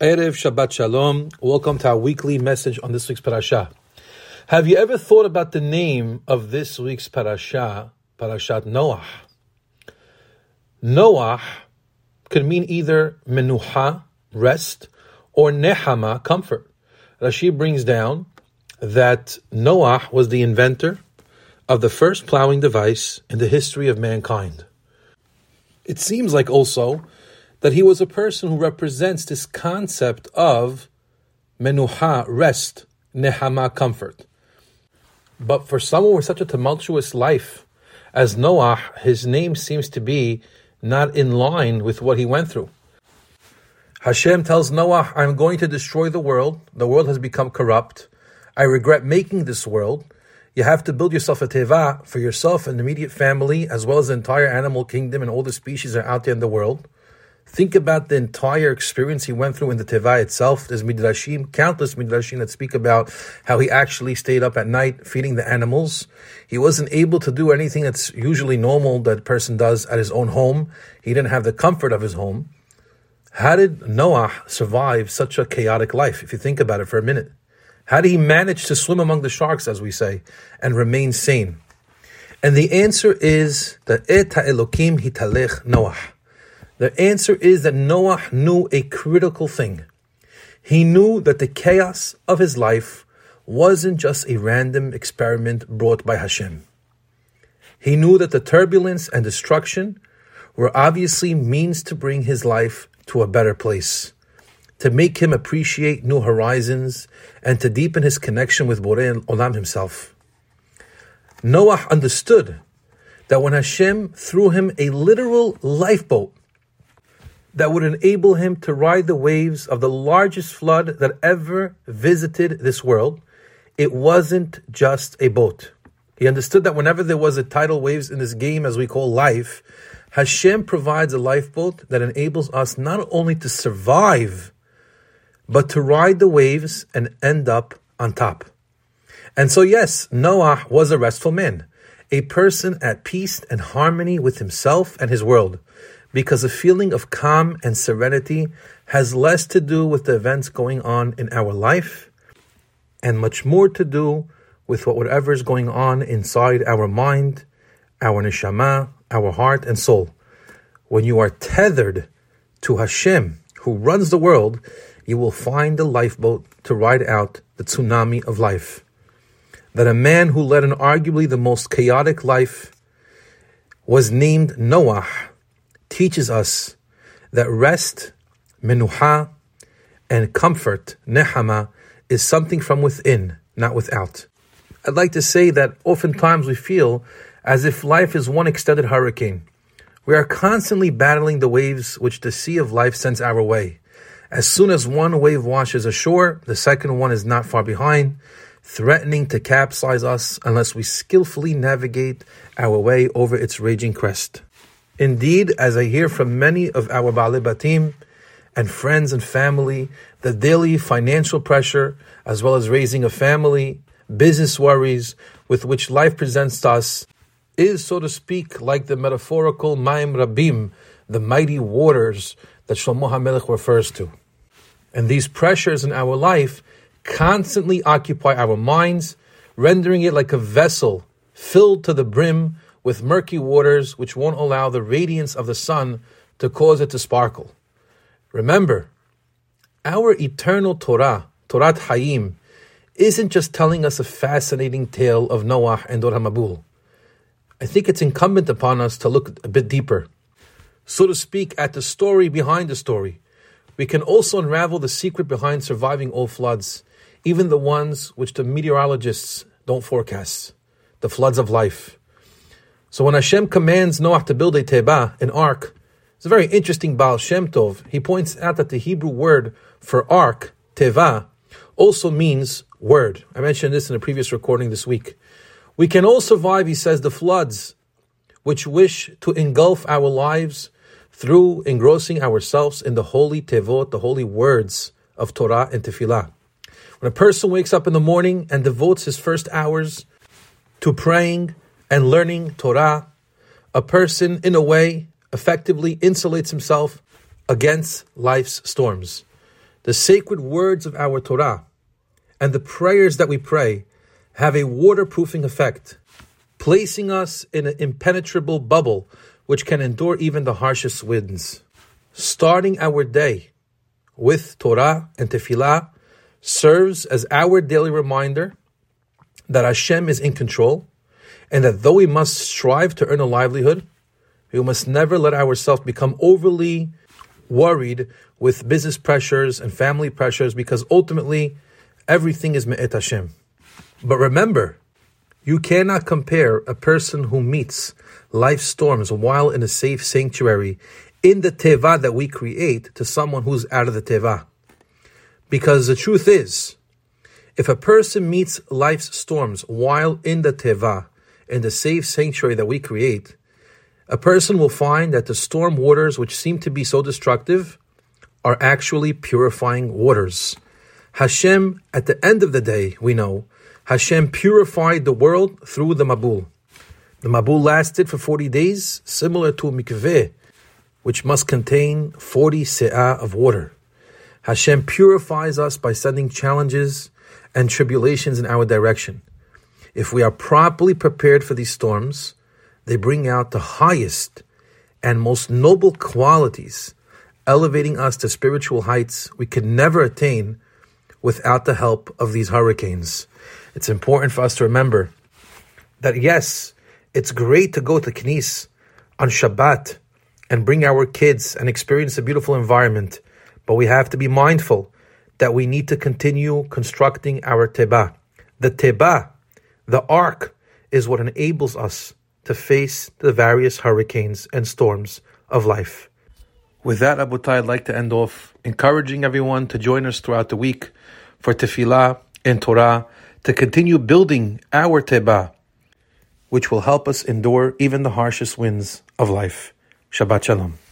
Erev Shabbat Shalom. Welcome to our weekly message on this week's parasha. Have you ever thought about the name of this week's parasha, Parashat Noah? Noah could mean either menuha, rest, or nehama, comfort. Rashi brings down that Noah was the inventor of the first plowing device in the history of mankind. It seems like also that he was a person who represents this concept of menuha, rest, nehama, comfort. But for someone with such a tumultuous life as Noah, his name seems to be not in line with what he went through. Hashem tells Noah, I'm going to destroy the world. The world has become corrupt. I regret making this world. You have to build yourself a teva for yourself and immediate family, as well as the entire animal kingdom and all the species are out there in the world. Think about the entire experience he went through in the Teva itself. There's midrashim, countless midrashim that speak about how he actually stayed up at night feeding the animals. He wasn't able to do anything that's usually normal that a person does at his own home. He didn't have the comfort of his home. How did Noah survive such a chaotic life? If you think about it for a minute, how did he manage to swim among the sharks, as we say, and remain sane? And the answer is that Eta Elokim hitalech Noah. The answer is that Noah knew a critical thing. He knew that the chaos of his life wasn't just a random experiment brought by Hashem. He knew that the turbulence and destruction were obviously means to bring his life to a better place, to make him appreciate new horizons, and to deepen his connection with Borei Olam himself. Noah understood that when Hashem threw him a literal lifeboat that would enable him to ride the waves of the largest flood that ever visited this world. It wasn't just a boat. He understood that whenever there was a tidal waves in this game, as we call life, Hashem provides a lifeboat that enables us not only to survive, but to ride the waves and end up on top. And so, yes, Noah was a restful man, a person at peace and harmony with himself and his world because a feeling of calm and serenity has less to do with the events going on in our life and much more to do with whatever is going on inside our mind, our neshama, our heart and soul. When you are tethered to Hashem, who runs the world, you will find the lifeboat to ride out the tsunami of life. That a man who led an arguably the most chaotic life was named Noah teaches us that rest, menuha, and comfort, nehama, is something from within, not without. I'd like to say that oftentimes we feel as if life is one extended hurricane. We are constantly battling the waves which the sea of life sends our way. As soon as one wave washes ashore, the second one is not far behind, threatening to capsize us unless we skillfully navigate our way over its raging crest. Indeed, as I hear from many of our Baalei Batim and friends and family, the daily financial pressure, as well as raising a family, business worries with which life presents to us, is, so to speak, like the metaphorical Maim Rabim, the mighty waters that Shlomo HaMelech refers to. And these pressures in our life constantly occupy our minds, rendering it like a vessel filled to the brim with murky waters which won't allow the radiance of the sun to cause it to sparkle. Remember, our eternal Torah, Torat Hayim, isn't just telling us a fascinating tale of Noah and Dor HaMabul. I think it's incumbent upon us to look a bit deeper, so to speak, at the story behind the story. We can also unravel the secret behind surviving all floods, even the ones which the meteorologists don't forecast, the floods of life. So when Hashem commands Noah to build a teba, an ark, it's a very interesting Baal Shem Tov. He points out that the Hebrew word for ark, teva, also means word. I mentioned this in a previous recording this week. We can all survive, he says, the floods which wish to engulf our lives through engrossing ourselves in the holy tevot, the holy words of Torah and Tefillah. When a person wakes up in the morning and devotes his first hours to praying, and learning Torah, a person, in a way, effectively insulates himself against life's storms. The sacred words of our Torah and the prayers that we pray have a waterproofing effect, placing us in an impenetrable bubble which can endure even the harshest winds. Starting our day with Torah and Tefillah serves as our daily reminder that Hashem is in control and that though we must strive to earn a livelihood, we must never let ourselves become overly worried with business pressures and family pressures because ultimately everything is Me'et Hashem. But remember, you cannot compare a person who meets life storms while in a safe sanctuary in the teva that we create to someone who's out of the teva. Because the truth is, if a person meets life's storms while in the teva, in the safe sanctuary that we create, a person will find that the storm waters, which seem to be so destructive, are actually purifying waters. Hashem, at the end of the day, we know, Hashem purified the world through the Mabul. The Mabul lasted for 40 days, similar to a mikveh, which must contain 40 se'ah of water. Hashem purifies us by sending challenges and tribulations in our direction. If we are properly prepared for these storms, they bring out the highest and most noble qualities, elevating us to spiritual heights we could never attain without the help of these hurricanes. It's important for us to remember that yes, it's great to go to Knis on Shabbat and bring our kids and experience a beautiful environment, but we have to be mindful that we need to continue constructing our Teba. The Teba, the ark, is what enables us to face the various hurricanes and storms of life. With that, Abutai, I'd like to end off encouraging everyone to join us throughout the week for Tefillah and Torah to continue building our Teba, which will help us endure even the harshest winds of life. Shabbat Shalom.